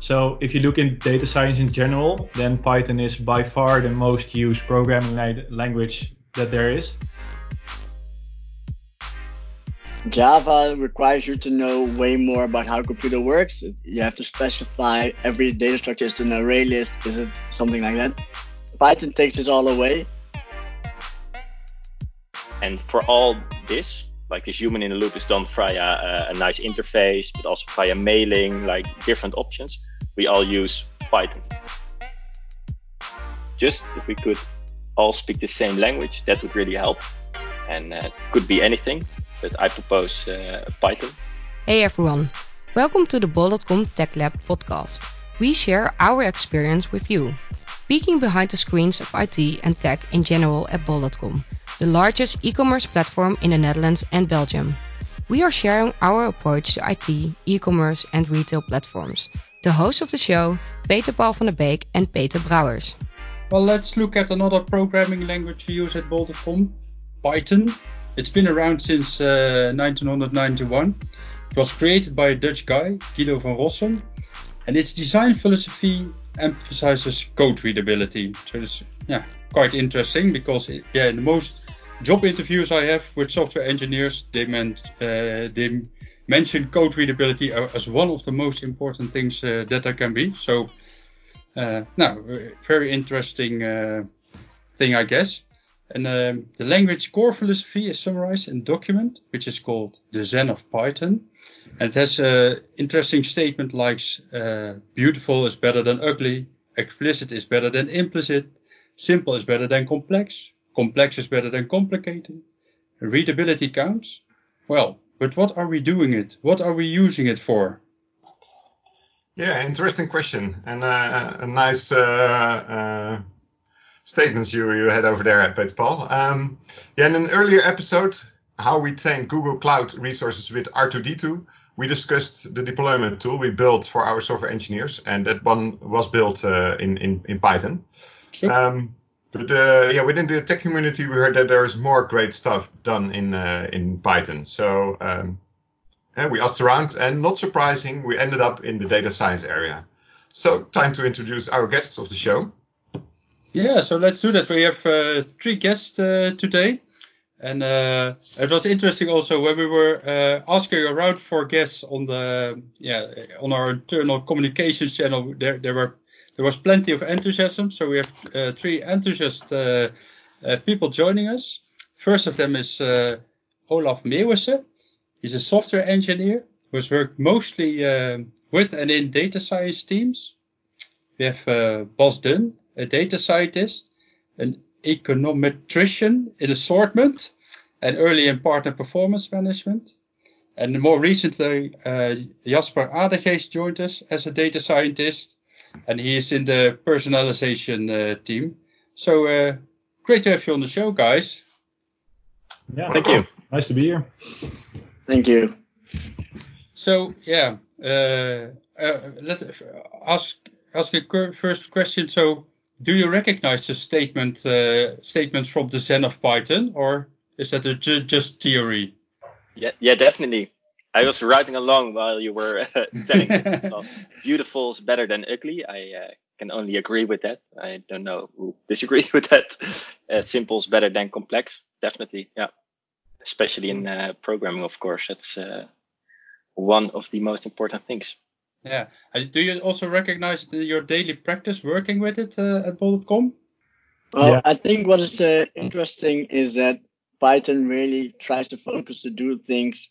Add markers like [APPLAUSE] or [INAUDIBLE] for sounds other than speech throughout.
So if you look in data science in general, then Python is by far the most used programming la- language that there is. Java requires you to know way more about how a computer works. You have to specify every data structure is an array list. Is it something like that? Python takes this all away. And for all this, like this human in the loop is done via a, a nice interface, but also via mailing, like different options. We all use Python. Just if we could all speak the same language, that would really help. And uh, could be anything, but I propose uh, Python. Hey everyone, welcome to the Bol.com Tech Lab podcast. We share our experience with you, peeking behind the screens of IT and tech in general at Bol.com, the largest e-commerce platform in the Netherlands and Belgium. We are sharing our approach to IT, e-commerce and retail platforms. The hosts of the show, Peter Paul van der Beek and Peter Brouwers. Well, let's look at another programming language we use at Bol.com, Python. It's been around since uh, 1991. It was created by a Dutch guy, Guido van Rossum, and its design philosophy emphasizes code readability. So it's yeah, quite interesting because it, yeah, in the most job interviews I have with software engineers, they meant uh, they mention code readability as one of the most important things uh, that there can be. So uh, now, very interesting uh, thing, I guess. And um, the language core philosophy is summarized in a document which is called the Zen of Python. And it has an interesting statement like uh, beautiful is better than ugly, explicit is better than implicit, simple is better than complex, complex is better than complicated, readability counts. Well, but what are we doing it? What are we using it for? Yeah, interesting question and uh, a nice uh, uh, statements you, you had over there, Peter Paul. Um, yeah, in an earlier episode, how we train Google Cloud resources with R2D2, we discussed the deployment tool we built for our software engineers, and that one was built uh, in, in, in Python. Sure. Um, but uh, yeah, within the tech community, we heard that there is more great stuff done in uh, in Python. So um, we asked around, and not surprising, we ended up in the data science area. So time to introduce our guests of the show. Yeah, so let's do that. We have uh, three guests uh, today. And uh, it was interesting also when we were uh, asking around for guests on the yeah on our internal communications channel. There there were there was plenty of enthusiasm. So we have uh, three enthusiast uh, people joining us. First of them is Olaf Meuwese. He's a software engineer who has worked mostly with and in data science teams. We have Bas Dunn, a data scientist, an econometrician in assortment, and early in partner performance management. And more recently, uh, Jasper Adegeest joined us as a data scientist, and he is in the personalization uh, team. So uh, great to have you on the show, guys. Yeah, thank you. Nice to be here. Thank you. So yeah, uh, uh, let's ask ask a first question. So do you recognize the statement uh, statements from the Zen of Python, or is that ju- just theory? Yeah, yeah, definitely. I was writing along while you were uh, [LAUGHS] telling so beautiful is better than ugly. I uh, can only agree with that. I don't know who [LAUGHS] disagrees with that. Uh, simple is better than complex. Definitely, yeah. Especially in uh, programming, of course, that's uh, one of the most important things. Yeah. do you also recognize the, your daily practice working with it uh, at Bol.com? Well, yeah. I think what is uh, interesting is that Python really tries to focus to do things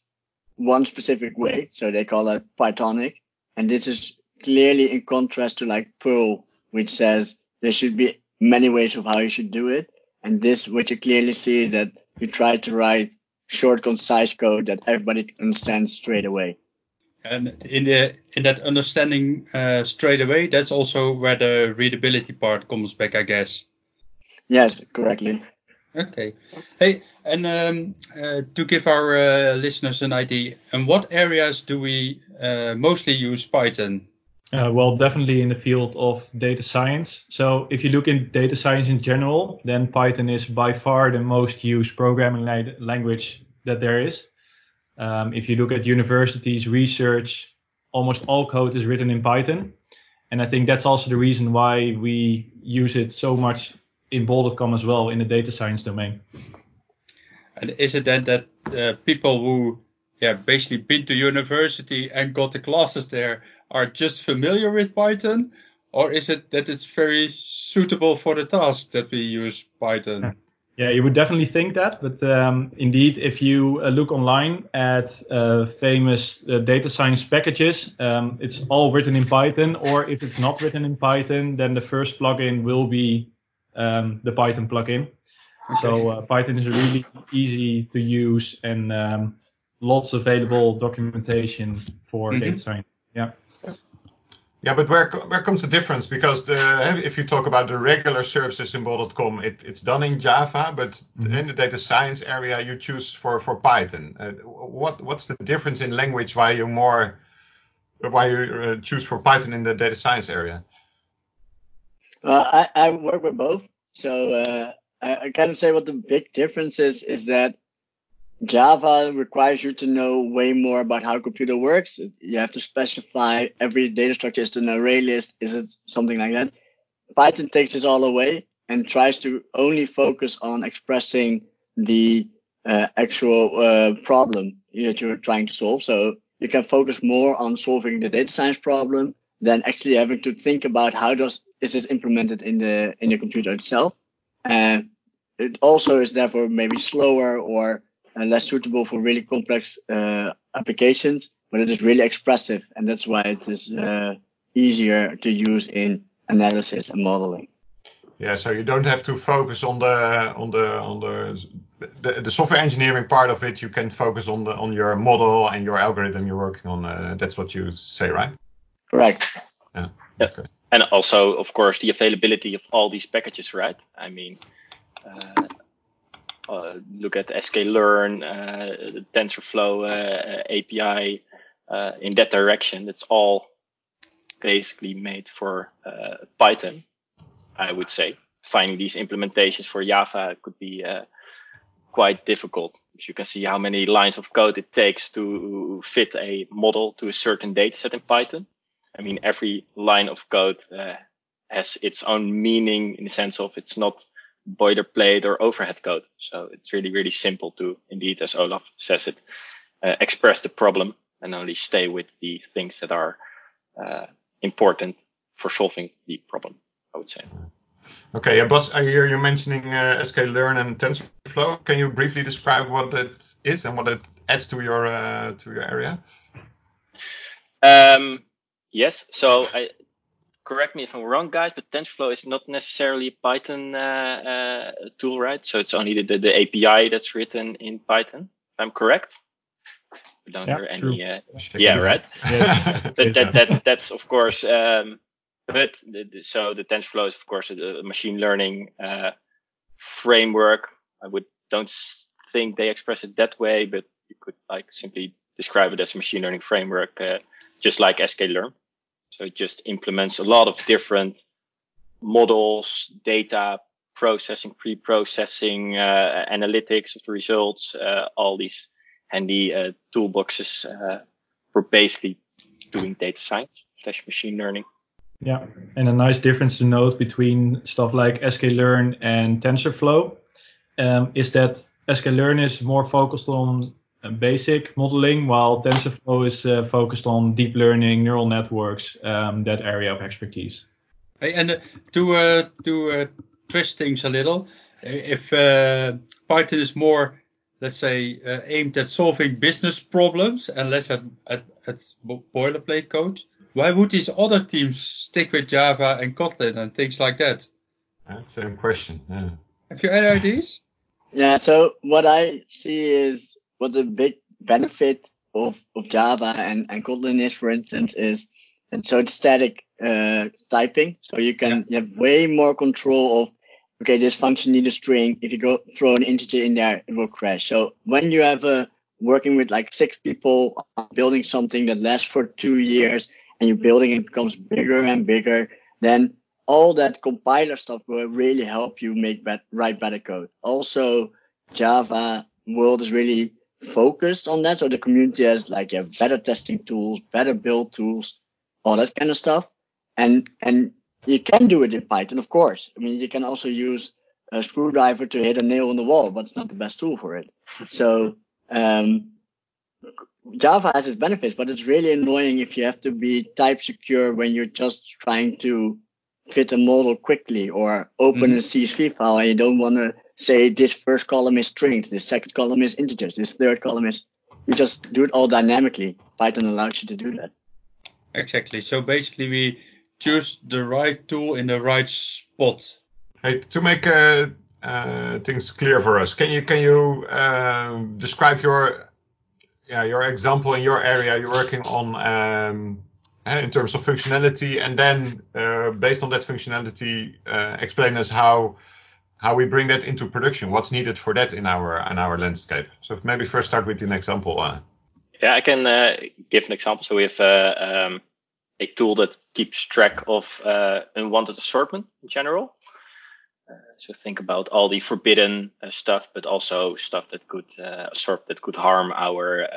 one specific way. So they call it Pythonic. And this is clearly in contrast to like Perl, which says there should be many ways of how you should do it. And this, what you clearly see is that you try to write short, concise code that everybody understands straight away. And in the in that understanding uh, straight away, that's also where the readability part comes back, I guess. Yes, correctly. Okay. Hey, and um, uh, to give our uh, listeners an idea, in what areas do we uh, mostly use Python? Uh, well, definitely in the field of data science. So if you look in data science in general, then Python is by far the most used programming la- language that there is. Um, if you look at universities, research, almost all code is written in Python. And I think that's also the reason why we use it so much in bol.com as well in the data science domain. And is it then that uh, people who yeah basically been to university and got the classes there are just familiar with Python, or is it that it's very suitable for the task that we use Python? [LAUGHS] Yeah, you would definitely think that, but um, indeed, if you uh, look online at uh, famous uh, data science packages, um, it's all written in Python, or if it's not written in Python, then the first plugin will be um, the Python plugin. Okay. So uh, Python is really easy to use and um, lots of available documentation for mm-hmm. data science. Yeah. Yeah, but where where comes the difference? Because the, if you talk about the regular services in bol.com, it, it's done in Java, but mm-hmm. in the data science area, you choose for for Python. Uh, what what's the difference in language? Why you more why you uh, choose for Python in the data science area? Well, I, I work with both, so uh, I, I kind of say what the big difference is is that Java requires you to know way more about how a computer works. You have to specify every data structure is an array list. Is it something like that? Python takes this all away and tries to only focus on expressing the uh, actual uh, problem that you're trying to solve. So you can focus more on solving the data science problem than actually having to think about how does is this implemented in the in the computer itself. And it also is therefore maybe slower or and less suitable for really complex uh, applications, but it is really expressive, and that's why it is uh, easier to use in analysis and modeling. Yeah, so you don't have to focus on the on the on the the, the software engineering part of it. You can focus on the on your model and your algorithm you're working on. Uh, that's what you say, right? Correct. Yeah. yeah. Okay. And also, of course, the availability of all these packages, right? I mean, uh, uh, look at sklearn, uh, TensorFlow uh, API in that direction. It's all basically made for Python, I would say. Finding these implementations for Java could be quite difficult. As you can see how many lines of code it takes to fit a model to a certain data set in Python. I mean, every line of code uh, has its own meaning in the sense of it's not boilerplate or overhead code. So it's really, really simple to indeed, as Olaf says it, uh, express the problem and only stay with the things that are uh, important for solving the problem, I would say. Okay, yeah, Bas, I hear you mentioning uh, sklearn and TensorFlow. Can you briefly describe what it is and what it adds to your uh, to your area? Um, yes, so I, correct me if I'm wrong, guys, but TensorFlow is not necessarily a Python uh, uh, tool, right? So it's only the, the, the, API that's written in Python. If I'm correct. We don't yeah, hear any. Uh, yeah, right. [LAUGHS] that, that, that, that's of course. Um, but the, so the TensorFlow is of course a, a machine learning uh, framework. I would don't think they express it that way, but you could like simply describe it as a machine learning framework, uh, just like sklearn. So it just implements a lot of different models, data processing, pre-processing, uh, analytics of the results, uh, all these handy uh, toolboxes uh, for basically doing data science slash machine learning. Yeah, and a nice difference to note between stuff like sklearn and TensorFlow um, is that sklearn is more focused on basic modeling, while TensorFlow is uh, focused on deep learning, neural networks, um, that area of expertise. Hey, and uh, to uh, to uh, twist things a little, if uh, Python is more, let's say, uh, aimed at solving business problems and less at, at, at boilerplate code, why would these other teams stick with Java and Kotlin and things like that? That's the same question. Yeah. Have you any ideas? Yeah. So what I see is what the big benefit of, of Java and, and Kotlin is, for instance, is and so it's static uh, typing. So you can you have way more control of okay, this function needs a string. If you go throw an integer in there, it will crash. So when you have a working with like six people building something that lasts for two years and you're building it becomes bigger and bigger, then all that compiler stuff will really help you make bet- write better code. Also, Java world is really focused on that. So the community has like yeah, better testing tools, better build tools, all that kind of stuff. And and you can do it in Python, of course. I mean, you can also use a screwdriver to hit a nail on the wall, but it's not the best tool for it. [LAUGHS] so um, Java has its benefits, but it's really annoying if you have to be type secure when you're just trying to fit a model quickly or open mm-hmm. a CSV file and you don't want to say this first column is strings, this second column is integers, this third column is. You just do it all dynamically. Python allows you to do that. Exactly. So basically, we choose the right tool in the right spot. Hey, to make uh, uh, things clear for us, can you can you uh, describe your yeah your example in your area you're working on um, eh, in terms of functionality, and then uh, based on that functionality, uh, explain us how how we bring that into production. What's needed for that in our in our landscape? So maybe first start with an example. Uh. Yeah, I can uh, give an example. So we have uh, um, a tool that keeps track of uh, unwanted assortment in general. Uh, so think about all the forbidden uh, stuff, but also stuff that could assort that could harm our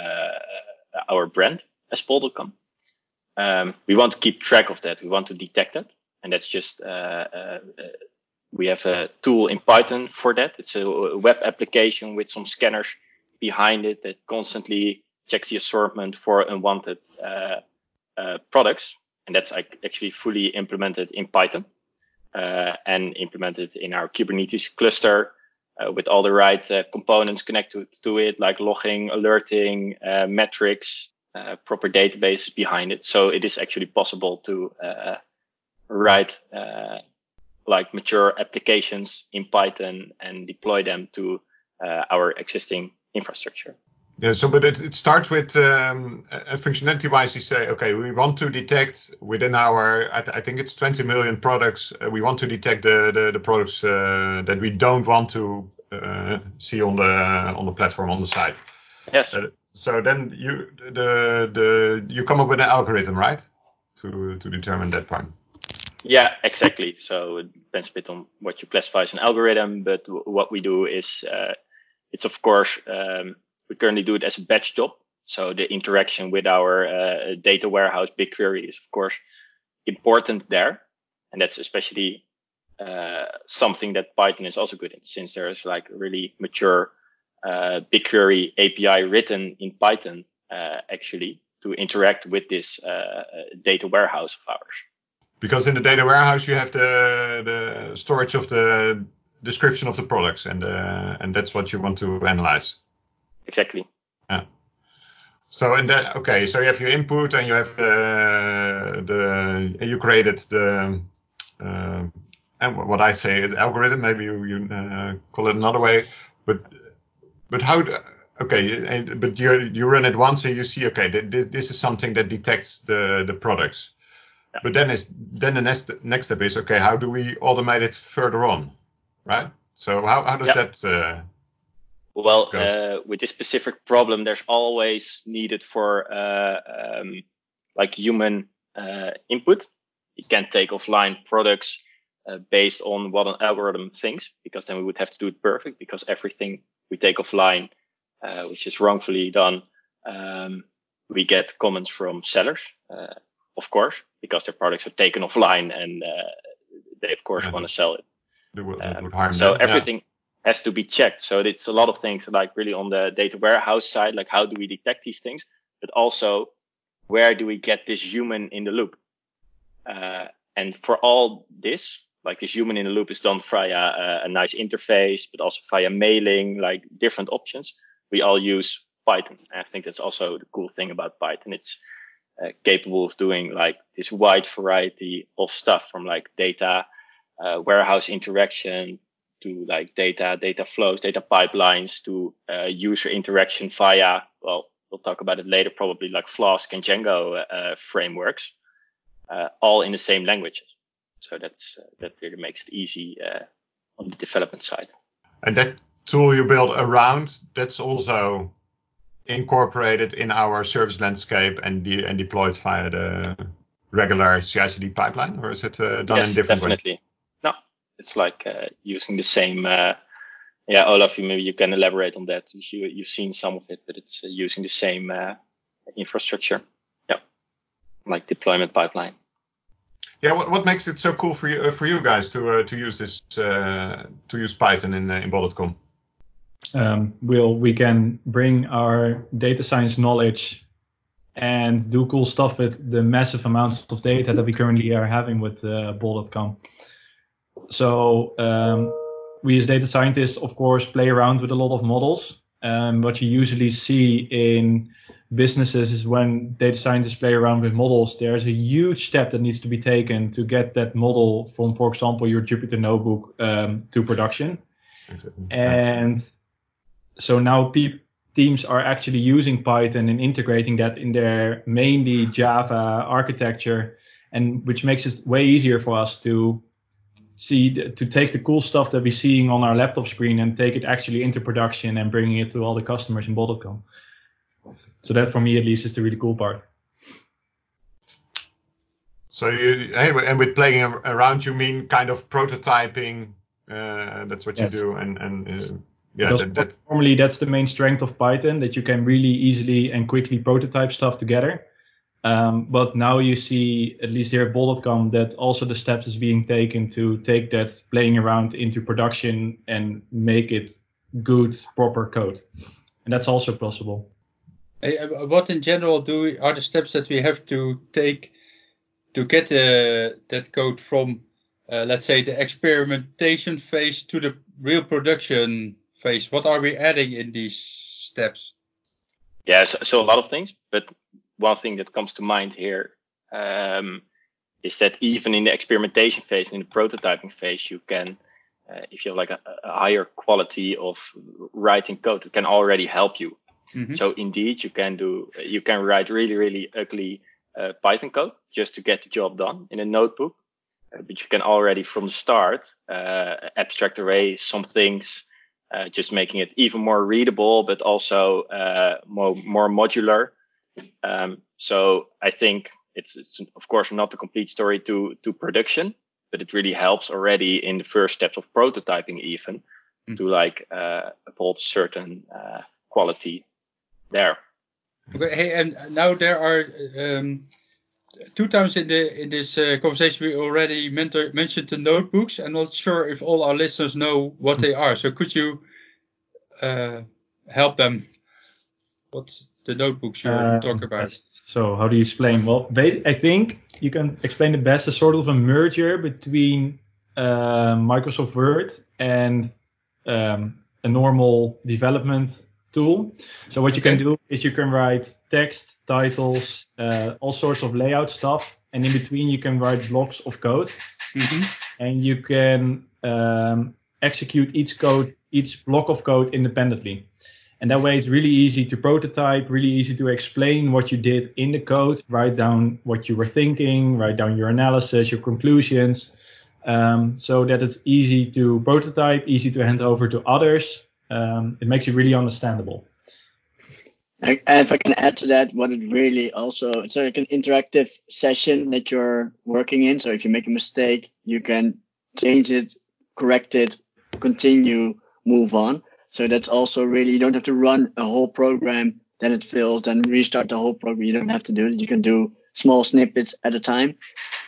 our brand as Bol.com. Um, we want to keep track of that. We want to detect that, and that's just we have a tool in Python for that. It's a web application with some scanners behind it that constantly checks the assortment for unwanted uh, uh, products. And that's actually fully implemented in Python uh, and implemented in our Kubernetes cluster uh, with all the right uh, components connected to it, like logging, alerting, uh, metrics, proper databases behind it. So it is actually possible to write like mature applications in Python and deploy them to uh, our existing infrastructure. Yeah, so but it, it starts with um, functionality wise, you say, okay, we want to detect within our, I, th- I think it's 20 million products, uh, we want to detect the, the, the products uh, that we don't want to uh, see on the on the platform on the site. Yes. Uh, so then you the the you come up with an algorithm, right, to to determine that part. Yeah, exactly. So it depends a bit on what you classify as an algorithm, but w- what we do is uh, it's of course um, we currently do it as a batch job. So the interaction with our uh, data warehouse BigQuery is of course important there, and that's especially uh, something that Python is also good in, since there's like really mature uh, BigQuery API written in Python uh, actually to interact with this uh, data warehouse of ours because in the data warehouse you have the the storage of the description of the products and uh, and that's what you want to analyze. Exactly. Yeah. So and that okay, so you have your input and you have the the you created the uh, and what I say is algorithm. Maybe you, you uh, call it another way, but but how? do, Okay, but you you run it once and you see okay, this is something that detects the the products but then is then the next next step is okay. How do we automate it further on, right? So how how does yeah. that? Uh, well, uh, with this specific problem, there's always needed for uh, um, like human uh, input. You can't take offline products uh, based on what an algorithm thinks, because then we would have to do it perfect. Because everything we take offline, uh, which is wrongfully done, um, we get comments from sellers of course, because their products are taken offline and uh, they of course yeah. want to sell it. Um, so everything yeah. has to be checked. So it's a lot of things like really on the data warehouse side, like how do we detect these things, but also where do we get this human in the loop? Uh, and for all this, like this human in the loop is done via a, a nice interface, but also via mailing, like different options. We all use Python. And I think that's also the cool thing about Python. It's uh, capable of doing like this wide variety of stuff from like data uh, warehouse interaction to like data data flows data pipelines to uh, user interaction via well we'll talk about it later probably like flask and django uh, frameworks uh, all in the same languages. So that's that really makes it easy on the development side. And that tool you build around that's also incorporated in our service landscape and, de- and deployed via the regular CI/CD pipeline, or is it uh, done yes, in different definitely. Way? No, it's like uh, using the same. Uh, yeah, Olaf, you, maybe you can elaborate on that. You, you've seen some of it, but it's uh, using the same uh, infrastructure. Yeah, like deployment pipeline. yeah, what, what makes it so cool for you uh, for you guys to uh, to use this uh, to use Python in uh, in Bol.com? Um, we'll we can bring our data science knowledge and do cool stuff with the massive amounts of data that we currently are having with uh, Bol.com. So um, we as data scientists, of course, play around with a lot of models. Um, what you usually see in businesses is when data scientists play around with models, there's a huge step that needs to be taken to get that model from, for example, your Jupyter notebook um, to production. Exactly. And so now pe- teams are actually using Python and integrating that in their mainly Java architecture, and which makes it way easier for us to see to take the cool stuff that we're seeing on our laptop screen and take it actually into production and bringing it to all the customers in Bol.com. So that for me at least is the really cool part. So you and with playing around, you mean kind of prototyping? Uh, that's what yes. you do, and and uh, yeah. That, that... Normally, that's the main strength of Python that you can really easily and quickly prototype stuff together. Um, but now you see, at least here at Bol.com, that also the steps is being taken to take that playing around into production and make it good, proper code. And that's also possible. What in general do we, are the steps that we have to take to get uh, that code from, uh, let's say, the experimentation phase to the real production phase? What are we adding in these steps? Yeah, so, so a lot of things, but one thing that comes to mind here um, is that even in the experimentation phase, in the prototyping phase, you can, uh, if you have like a, a, higher quality of writing code, it can already help you. Mm-hmm. So indeed, you can do, you can write really, really ugly uh, Python code just to get the job done in a notebook. Uh, but you can already from the start uh, abstract away some things, uh, just making it even more readable, but also uh, more, more modular. Um, so I think it's, it's of course not the complete story to to production, but it really helps already in the first steps of prototyping even mm-hmm. to like uh, uphold certain uh, quality there. Okay, hey, and now there are um, two times in the in this uh, conversation we already mentioned the notebooks. I'm not sure if all our listeners know what they are. So could you uh, help them? What's the notebooks you're um, talking about. So how do you explain? Well, I think you can explain it best as sort of a merger between uh, Microsoft Word and um, a normal development tool. So what you can do is you can write text, titles, uh, all sorts of layout stuff, and in between you can write blocks of code, mm-hmm. and you can um, execute each code, each block of code independently. And that way it's really easy to prototype, really easy to explain what you did in the code, write down what you were thinking, write down your analysis, your conclusions, um, so that it's easy to prototype, easy to hand over to others. Um, it makes it really understandable. And if I can add to that, what it really also, it's like an interactive session that you're working in. So if you make a mistake, you can change it, correct it, continue, move on. So that's also really, you don't have to run a whole program, then it fails, then restart the whole program. You don't have to do it. You can do small snippets at a time.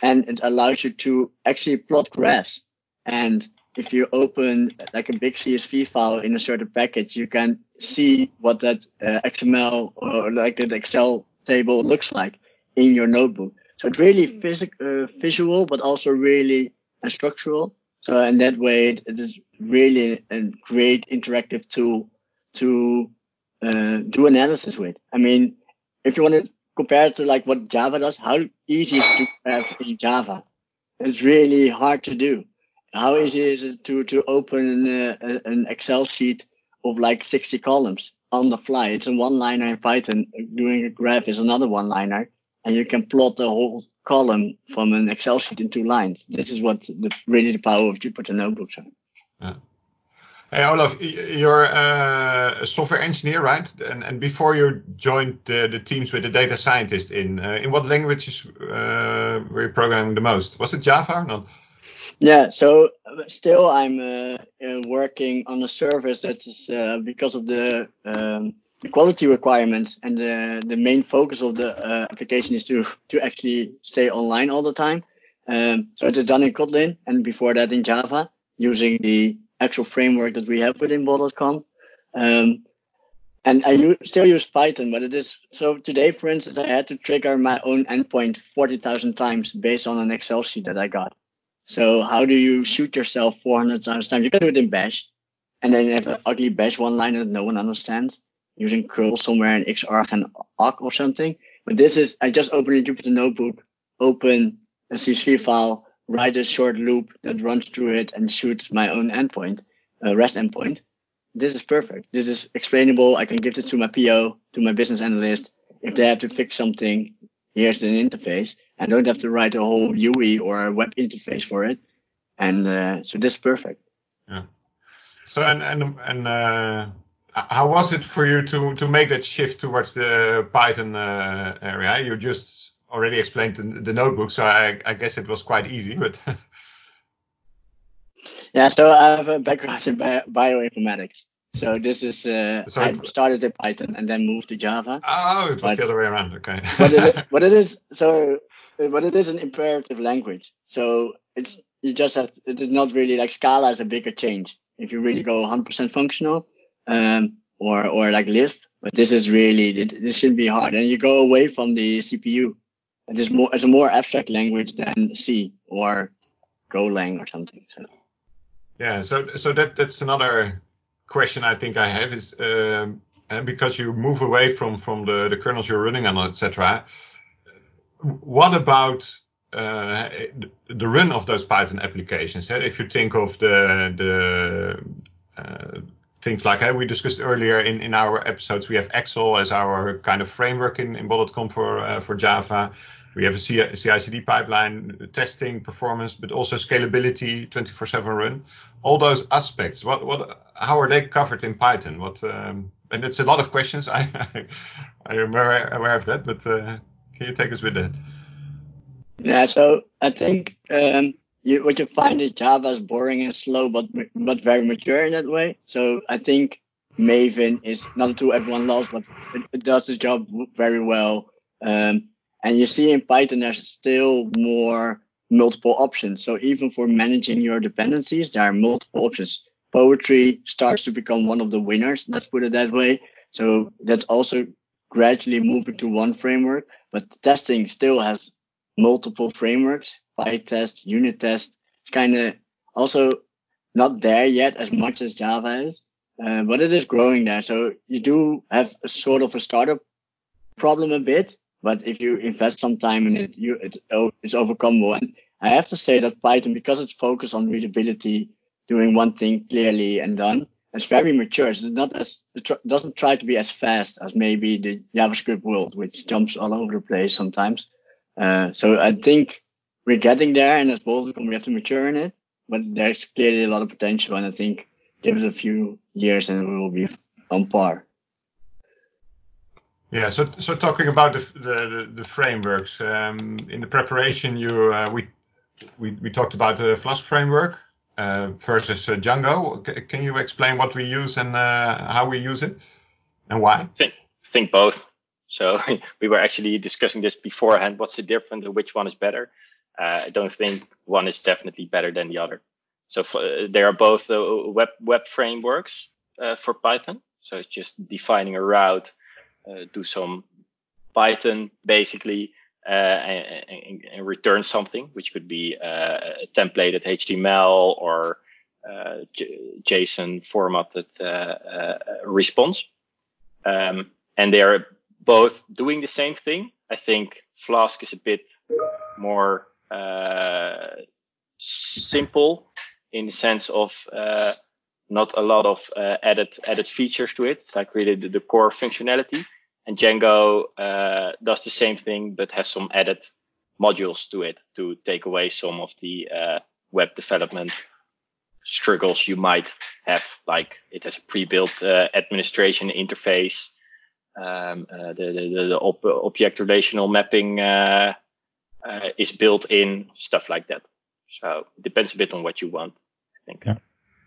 And it allows you to actually plot graphs. And if you open like a big CSV file in a certain package, you can see what that uh, XML or like an Excel table looks like in your notebook. So it's really phys- uh, visual, but also really uh, structural. So in that way, it is really a great interactive tool to uh, do analysis with. I mean, if you want to compare it to like what Java does, how easy is it to have in Java? It's really hard to do. How easy is it to to open uh, an Excel sheet of like 60 columns on the fly? It's a one-liner in Python. Doing a graph is another one-liner and you can plot the whole column from an Excel sheet in two lines. This is what the, really the power of Jupyter Notebooks are. Yeah. Hey Olaf, you're uh, a software engineer, right? And, and before you joined the, the teams with the data scientist in, uh, in what languages uh, were you programming the most? Was it Java or not? Yeah, so still I'm uh, uh, working on a service that is uh, because of the um, quality requirements and the, the main focus of the uh, application is to to actually stay online all the time Um, so it is done in Kotlin and before that in Java using the actual framework that we have within Bol.com. Um, and I still use Python, but it is so today, for instance, I had to trigger my own endpoint 40,000 times based on an Excel sheet that I got. So how do you shoot yourself 400 times? time? You can do it in Bash, and then you have an ugly Bash one line that no one understands using curl somewhere in Xarg and awk or something. But this is I just open a Jupyter notebook, open a CSV file, write a short loop that runs through it and shoots my own endpoint, uh, REST endpoint this is perfect. This is explainable. I can give it to my PO, to my business analyst. If they have to fix something, here's an interface. I don't have to write a whole UI or a web interface for it. And uh, so this is perfect. Yeah. So and and and uh, how was it for you to to make that shift towards the Python uh, area? You just already explained the, the notebook, so I, I guess it was quite easy. But [LAUGHS] Yeah, so I have a background in bio- bioinformatics. So this is uh, so I started in Python and then moved to Java. Oh, it was but, the other way around. Okay. [LAUGHS] but it is, but it is [LAUGHS] so, but it is an imperative language. So it's you just have to, it is not really like Scala is a bigger change if you really go 100% functional, um, or or like Lisp. But this is really it, this shouldn't be hard, and you go away from the CPU. It is more it's a more abstract language than C or Golang or something. So. Yeah, so so that that's another question I think I have is um, because you move away from from the the kernels you're running on, etc. What about uh, the run of those Python applications? Eh? If you think of the the uh, things like uh, we discussed earlier in, in our episodes, we have Exel as our kind of framework in, in Bol.com for uh, for Java. We have a CI/CD pipeline, testing, performance, but also scalability, 24/7 run. All those aspects. What what? How are they covered in Python? What? Um, and it's a lot of questions. [LAUGHS] I am aware, of that, but uh, can you take us with that? Yeah. So I think um, what you find is Java is boring and slow, but but very mature in that way. So I think Maven is not a tool everyone loves, but it, does the job very well. And you see in Python, there's still more multiple options. So even for managing your dependencies, there are multiple options. Poetry starts to become one of the winners. Let's put it that way. So that's also gradually moving to one framework, but testing still has multiple frameworks, PyTest, unit test. It's kind of also not there yet as much as Java is, uh, but it is growing there. So you do have a sort of a startup problem a bit, but if you invest some time in it, you it's, it's overcomable. And I have to say that Python, because it's focused on readability, doing one thing clearly and done, it's very mature. It's not as it doesn't try to be as fast as maybe the JavaScript world, which jumps all over the place sometimes. Uh, so I think we're getting there, and as Bol.com, we have to mature in it. But there's clearly a lot of potential, and I think give us a few years, and we will be on par. Yeah. So talking about the frameworks um, in the preparation, you uh, we, talked about the Flask framework uh, versus uh, Django. Can you explain what we use and how we use it and why? Think think both. So [LAUGHS] we were actually discussing this beforehand. What's the difference and which one is better? I don't think one is definitely better than the other. So they are both web web frameworks for Python. So it's just defining a route do some Python basically uh, and, and, return something, which could be uh, a templated HTML or JSON formatted response. Um, and they are both doing the same thing. I think Flask is a bit more uh, simple in the sense of uh, not a lot of uh, added added features to it. It's like really the core functionality. And Django uh, does the same thing, but has some added modules to it to take away some of the uh, web development struggles you might have. Like it has a pre-built uh, administration interface. Um, uh, the the, the op- object relational mapping uh, uh, is built in, stuff like that. So it depends a bit on what you want, I think. Yeah.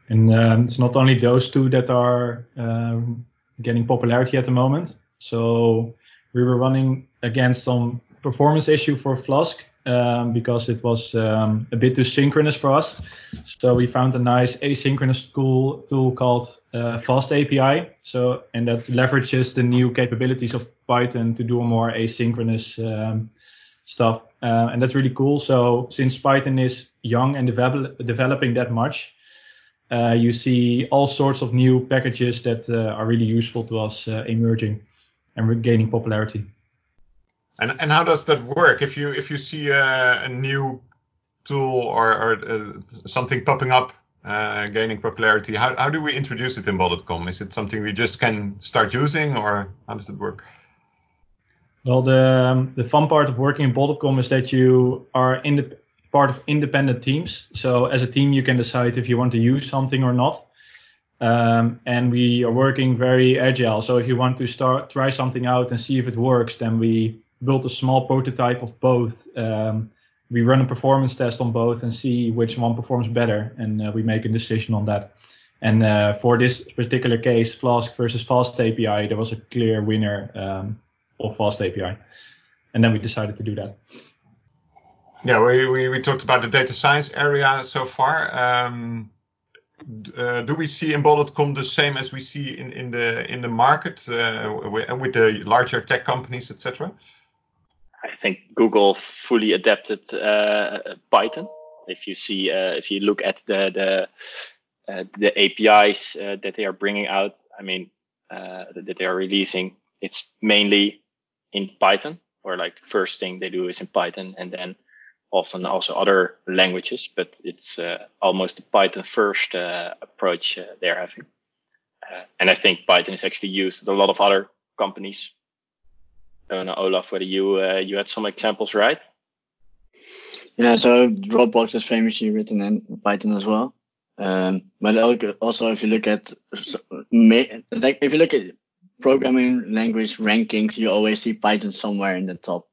And um, it's not only those two that are um, getting popularity at the moment. So we were running against some performance issue for Flask um, because it was um, a bit too synchronous for us. So we found a nice asynchronous tool tool called uh, Fast API. So and that leverages the new capabilities of Python to do more asynchronous um, stuff, uh, and that's really cool. So since Python is young and develop, developing that much, uh, you see all sorts of new packages that uh, are really useful to us uh, emerging and regaining popularity. And and how does that work? If you if you see a, a new tool or, or uh, something popping up uh, gaining popularity, how how do we introduce it in Bol.com? Is it something we just can start using, or how does it work? Well, the um, the fun part of working in Bol.com is that you are in the part of independent teams. So as a team, you can decide if you want to use something or not. Um, and we are working very agile. So if you want to start try something out and see if it works, then we build a small prototype of both. Um, we run a performance test on both and see which one performs better, and uh, we make a decision on that. And uh, for this particular case, Flask versus Fast API, there was a clear winner um, of Fast API, and then we decided to do that. Yeah, we, we, we talked about the data science area so far. Um, do we see in Bol.com the same as we see in, the in the market uh, with, the larger tech companies, etc.? I think Google fully adapted uh, Python. If you see, uh, if you look at the uh, APIs uh, that they are bringing out, I mean, uh, that they are releasing, it's mainly in Python, or like the first thing they do is in Python, and then often also other languages, but it's uh, almost a Python first approach they're having. and I think Python is actually used at a lot of other companies I don't know, Olaf, whether you uh, you had some examples, right? Yeah, so Dropbox is famously written in Python as well. Um, but also, if you look at like if you look at programming language rankings, you always see Python somewhere in the top.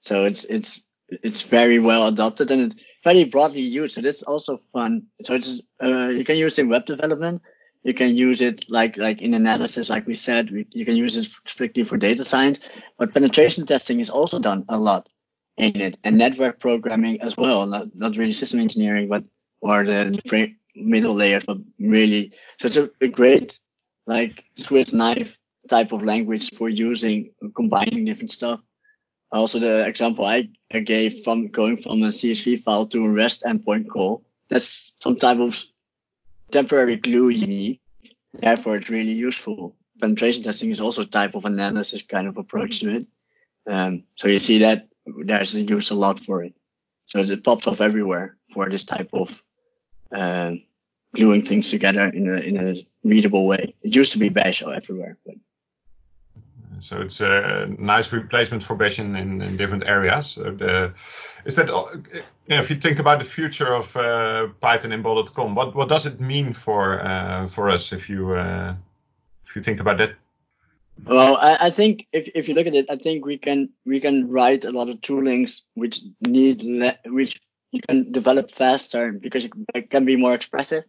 So it's it's it's very well adopted and it's very broadly used. It's also fun. So it's uh, you can use it in web development, you can use it like like in analysis, like we said. We, you can use it strictly for data science, but penetration testing is also done a lot in it, and network programming as well. Not not really system engineering, but or the, the middle layers, but really. So it's a, a great like Swiss knife type of language for using combining different stuff. Also, the example I, gave from going from a CSV file to a REST endpoint call, that's some type of temporary glue you need. Therefore, it's really useful. Penetration testing is also a type of analysis kind of approach to it. Um, so you see that there's a use a lot for it. So it pops up everywhere for this type of uh, gluing things together in a in a readable way. It used to be Bash everywhere, but so it's a nice replacement for Bash in, in, different areas. So the, is that if you think about the future of uh, Python in Bol.com, what what does it mean for uh, for us if you uh, if you think about that? Well, I, I, think if, if you look at it, I think we can we can write a lot of toolings which need which you can develop faster because it can be more expressive.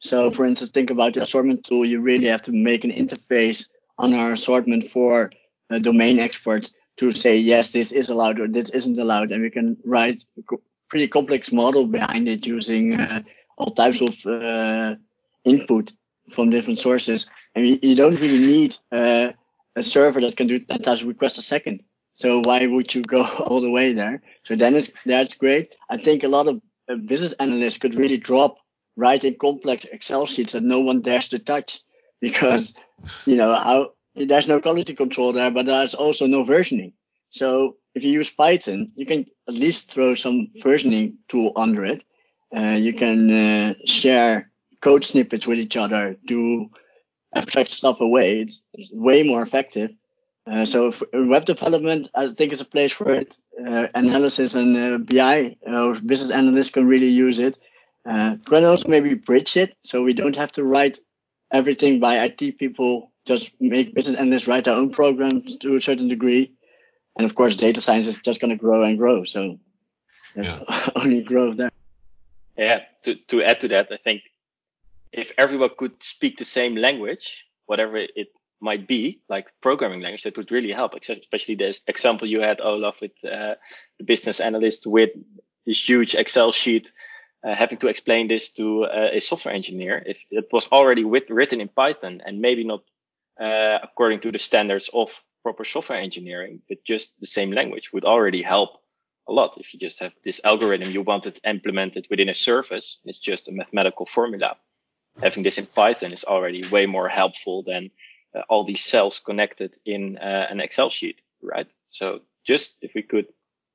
So, for instance, think about the assortment tool. You really have to make an interface on our assortment for uh, domain experts to say yes, this is allowed or this isn't allowed, and we can write a co- pretty complex model behind it using uh, all types of uh, input from different sources, and we, you don't really need uh, a server that can do 10,000 requests a second. So why would you go [LAUGHS] all the way there? So then it's that's great. I think a lot of uh, business analysts could really drop writing complex Excel sheets that no one dares to touch because you know how there's no quality control there, but there's also no versioning. So if you use Python, you can at least throw some versioning tool under it. Uh, you can uh, share code snippets with each other, do abstract stuff away. It's, it's way more effective. Uh, so web development, I think it's a place for it. Uh, analysis and uh, BI or business analysts can really use it. Uh, can also maybe bridge it, so we don't have to write everything by IT people just make business analysts write their own programs to a certain degree. And of course, data science is just going to grow and grow. So there's yeah. [LAUGHS] only growth there. Yeah. To, to add to that, I think if everyone could speak the same language, whatever it might be, like programming language, that would really help. Especially this example you had, Olaf, with uh, the business analyst with this huge Excel sheet, uh, having to explain this to uh, a software engineer. If it was already written in Python and maybe not uh, according to the standards of proper software engineering, but just the same language would already help a lot. If you just have this algorithm you want it implemented within a service, it's just a mathematical formula. Having this in Python is already way more helpful than uh, all these cells connected in uh, an Excel sheet, right? So just if we could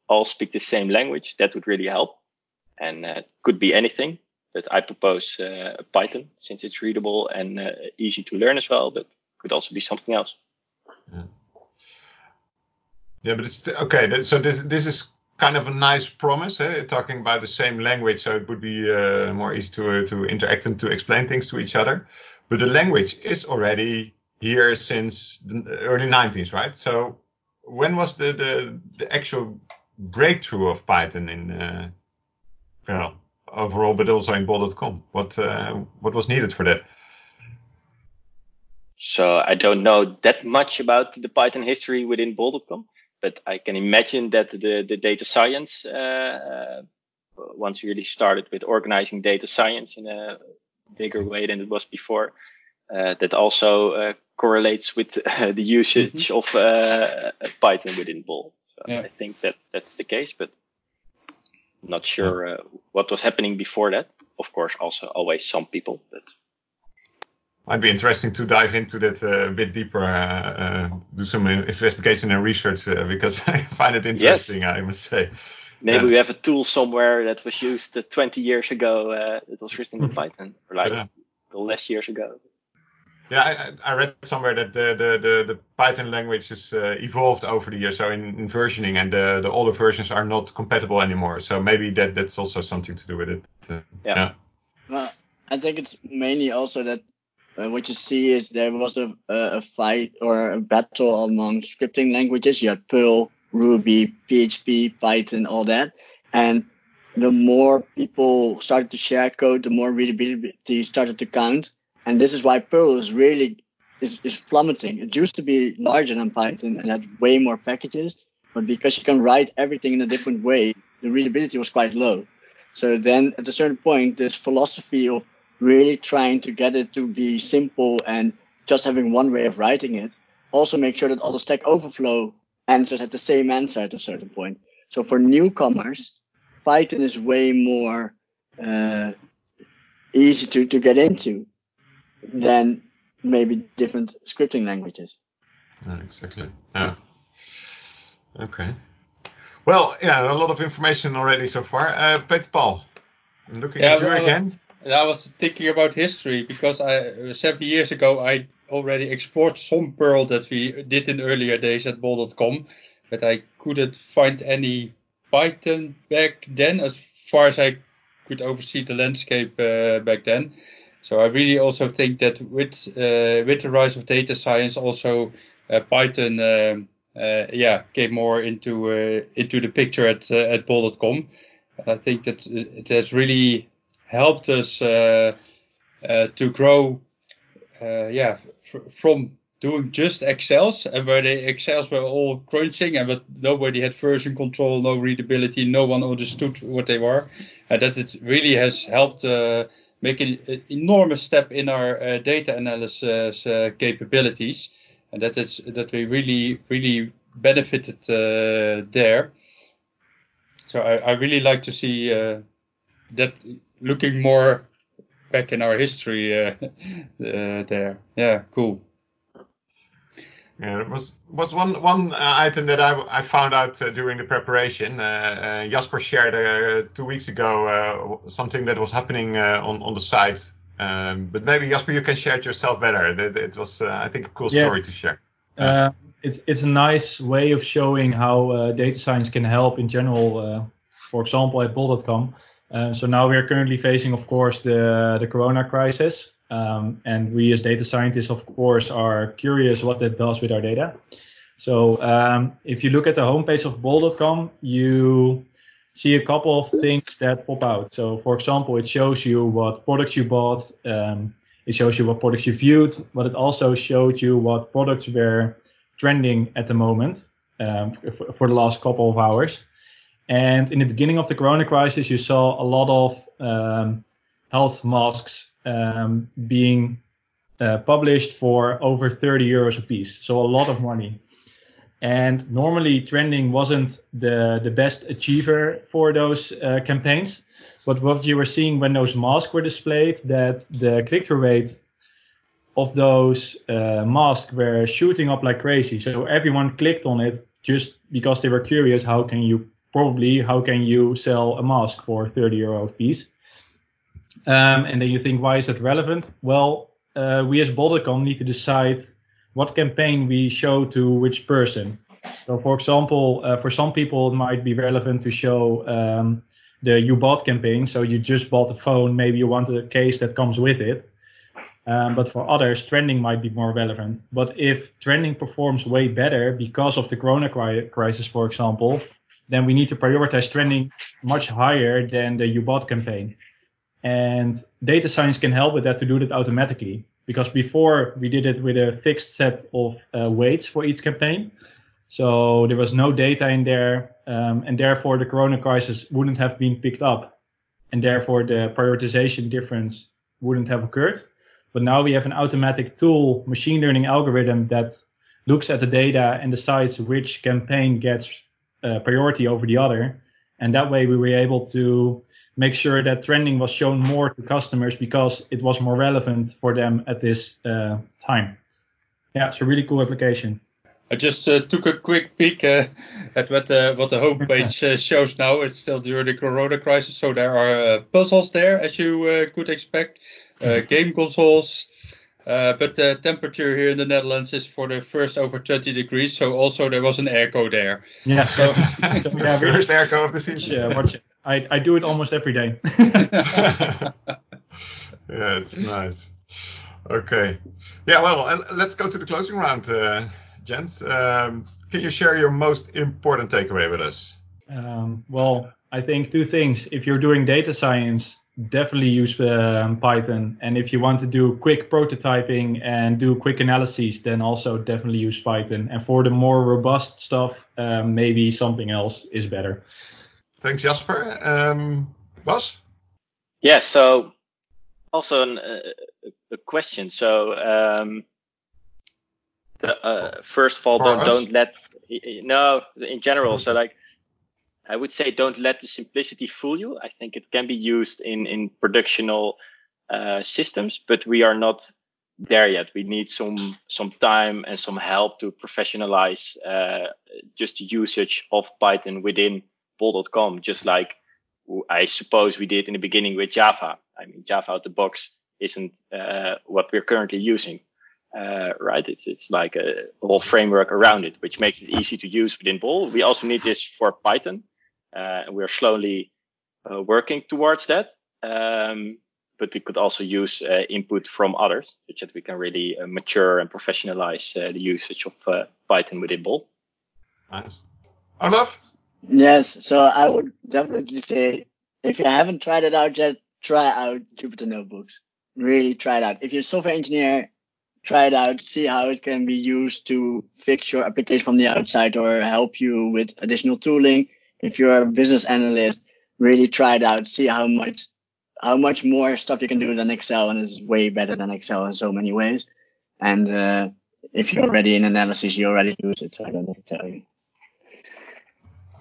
all speak the same language, that would really help. And uh, could be anything, but I propose uh, Python since it's readable and uh, easy to learn as well, but could also be something else. Yeah. Yeah, but it's okay. So this this is kind of a nice promise, eh? talking about the same language, so it would be uh, more easy to uh, to interact and to explain things to each other. But the language is already here since the early 90s, right? So when was the the, the actual breakthrough of Python in uh, well overall, but also in bol.com? What uh, what was needed for that? So I don't know that much about the Python history within bol.com but I can imagine that the, the data science, uh, once we really started with organizing data science in a bigger way than it was before, uh, that also uh, correlates with [LAUGHS] the usage mm-hmm. of uh, Python within Bol. So yeah. I think that that's the case, but not sure uh, what was happening before that. Of course, also always some people, but might be interesting to dive into that uh, a bit deeper, uh, uh, do some investigation and research uh, because [LAUGHS] I find it interesting. Yes. I must say. Maybe yeah. we have a tool somewhere that was used uh, 20 years ago. Uh, it was written in Python, or like yeah. less years ago. Yeah, I, I, read somewhere that the the, the, the Python language has evolved over the years, so in, in versioning, and the, the older versions are not compatible anymore. So maybe that that's also something to do with it. yeah. yeah. Well, I think it's mainly also that uh, what you see is there was a, a fight or a battle among scripting languages. You had Perl, Ruby, PHP, Python, all that. And the more people started to share code, the more readability started to count. And this is why Perl is really is, is plummeting. It used to be larger than Python and had way more packages, but because you can write everything in a different way, the readability was quite low. So then at a certain point, this philosophy of really trying to get it to be simple and just having one way of writing it. Also make sure that all the Stack Overflow answers at the same answer at a certain point. So for newcomers, Python is way more uh, easy to, to get into than maybe different scripting languages. exactly. Yeah. Okay. Well, yeah, a lot of information already so far. Uh, Peter Paul, I'm looking yeah, at you well, again. I was thinking about history because I seven years ago I already explored some Perl that we did in earlier days at bol.com, but I couldn't find any Python back then as far as I could oversee the landscape uh, back then. So I really also think that with uh, with the rise of data science, also uh, Python, um, uh, yeah, came more into uh, into the picture at uh, at bol.com. I think that it has really helped us uh, to grow, yeah, from doing just Excels and where the Excels were all crunching and but nobody had version control, no readability, no one understood what they were, and that it really has helped make an, enormous step in our uh, data analysis uh, capabilities, and that is that we really really benefited there. So I, I, really like to see that looking more back in our history uh, [LAUGHS] uh, there. Yeah, cool. Yeah, it was was one one uh, item that I, I found out uh, during the preparation. Uh, uh Jasper shared uh, two weeks ago something that was happening on on the site. Um, but maybe Jasper, you can share it yourself better. It, it was, I think, a cool yeah. story to share. it's it's a nice way of showing how data science can help in general. for example, at bol.com. Uh, so now we are currently facing, of course, the the Corona crisis, um, and we as data scientists, of course, are curious what that does with our data. So um, if you look at the homepage of bol.com, you see a couple of things that pop out. So for example, it shows you what products you bought. Um, It shows you what products you viewed, but it also showed you what products were trending at the moment um, for, for, the last couple of hours. And in the beginning of the corona crisis, you saw a lot of um, health masks um, being uh, published for over 30 euros a piece, so a lot of money. And normally, trending wasn't the the best achiever for those uh, campaigns. But what you were seeing when those masks were displayed, that the click-through rate of those uh, masks were shooting up like crazy. So everyone clicked on it just because they were curious. How can you probably how can you sell a mask for 30 euro a piece? Um, and then you think, why is that relevant? Well, uh, we as Bol.com need to decide what campaign we show to which person. So, for example, uh, for some people, it might be relevant to show um, the you bought campaign. So you just bought a phone, maybe you want a case that comes with it. Um, but for others, trending might be more relevant. But if trending performs way better because of the Corona cri- crisis, for example, then we need to prioritize trending much higher than the you bought campaign. And data science can help with that to do that automatically. Because before we did it with a fixed set of uh, weights for each campaign. So there was no data in there, um, and therefore the corona crisis wouldn't have been picked up. And therefore the prioritization difference wouldn't have occurred. But now we have an automatic tool, machine learning algorithm that looks at the data and decides which campaign gets uh, priority over the other. And that way we were able to make sure that trending was shown more to customers because it was more relevant for them at this uh, time. Yeah, it's a really cool application. I just uh, took a quick peek uh, at what the what the homepage uh, shows now. It's still during the Corona crisis, so there are uh, puzzles there, as you uh, could expect, uh, game consoles. But the temperature here in the Netherlands is for the first over 20 degrees, so also there was an airco there. Yeah, so, [LAUGHS] yeah, first airco of the season. Yeah, watch it. I, I do it almost every day. [LAUGHS] yeah, it's nice. Okay. Yeah, well, let's go to the closing round, uh, Jens. Um, can you share your most important takeaway with us? Um, well, I think two things. If you're doing data science, definitely use um, Python. And if you want to do quick prototyping and do quick analyses, then also definitely use Python. And for the more robust stuff, um, maybe something else is better. Thanks, Jasper. Um, Bas? Yeah, so also an, uh, a question. So, um, the, uh, first of all, For don't, us? don't let, no, in general. So, like, I would say don't let the simplicity fool you. I think it can be used in, in productional uh, systems, but we are not there yet. We need some some time and some help to professionalize uh, just the usage of Python within bol.com, just like I suppose we did in the beginning with Java. I mean, Java out the box isn't uh, what we're currently using, uh, right? It's it's like a whole framework around it, which makes it easy to use within Bol. We also need this for Python, uh, and we're slowly uh, working towards that. Um, but we could also use uh, input from others, such that we can really uh, mature and professionalize the usage of Python within Bol. Nice. Olaf? Yes, so I would definitely say if you haven't tried it out yet, try out Jupyter Notebooks. Really try it out. If you're a software engineer, try it out, see how it can be used to fix your application from the outside or help you with additional tooling. If you're a business analyst, really try it out, see how much how much more stuff you can do than Excel, and it's way better than Excel in so many ways. And uh, if you're already in analysis, you already use it, so I don't have to tell you.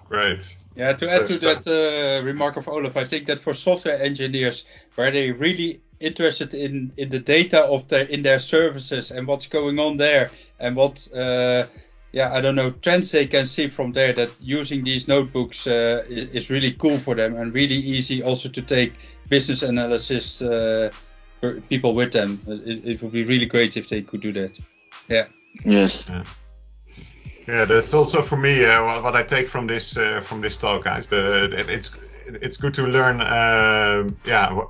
Great. Yeah, to add to that uh, remark of Olaf, I think that for software engineers, where they really interested in, in the data of their in their services and what's going on there and what uh, yeah I don't know trends they can see from there that using these notebooks uh, is, is, really cool for them and really easy also to take business analysis uh, people with them. It, it, would be really great if they could do that. Yeah. Yes. Yeah. Yeah, that's also for me uh, what I take from this uh, from this talk, guys. The it's it's good to learn, uh, yeah,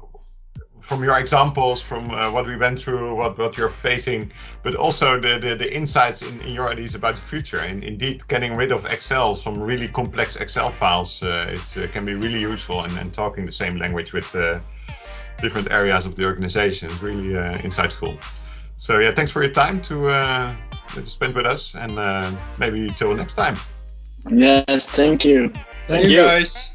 from your examples, from uh, what we went through, what what you're facing, but also the the, the insights in, in, your ideas about the future. And indeed, getting rid of Excel, some really complex Excel files, uh, it uh, can be really useful, and, and talking the same language with different areas of the organization. It's really uh, insightful. So yeah, thanks for your time to, uh, to spend with us, and uh, maybe till next time. Yes, thank you. Thank you guys.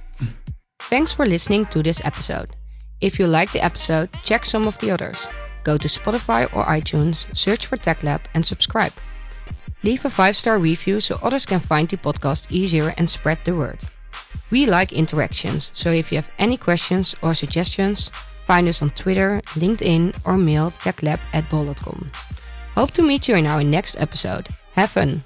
Thanks for listening to this episode. If you liked the episode, check some of the others. Go to Spotify or iTunes, search for TechLab, and subscribe. Leave a 5 star review so others can find the podcast easier and spread the word. We like interactions, so if you have any questions or suggestions, find us on Twitter, LinkedIn, or mail techlab at bol.com. Hope to meet you in our next episode. Have fun!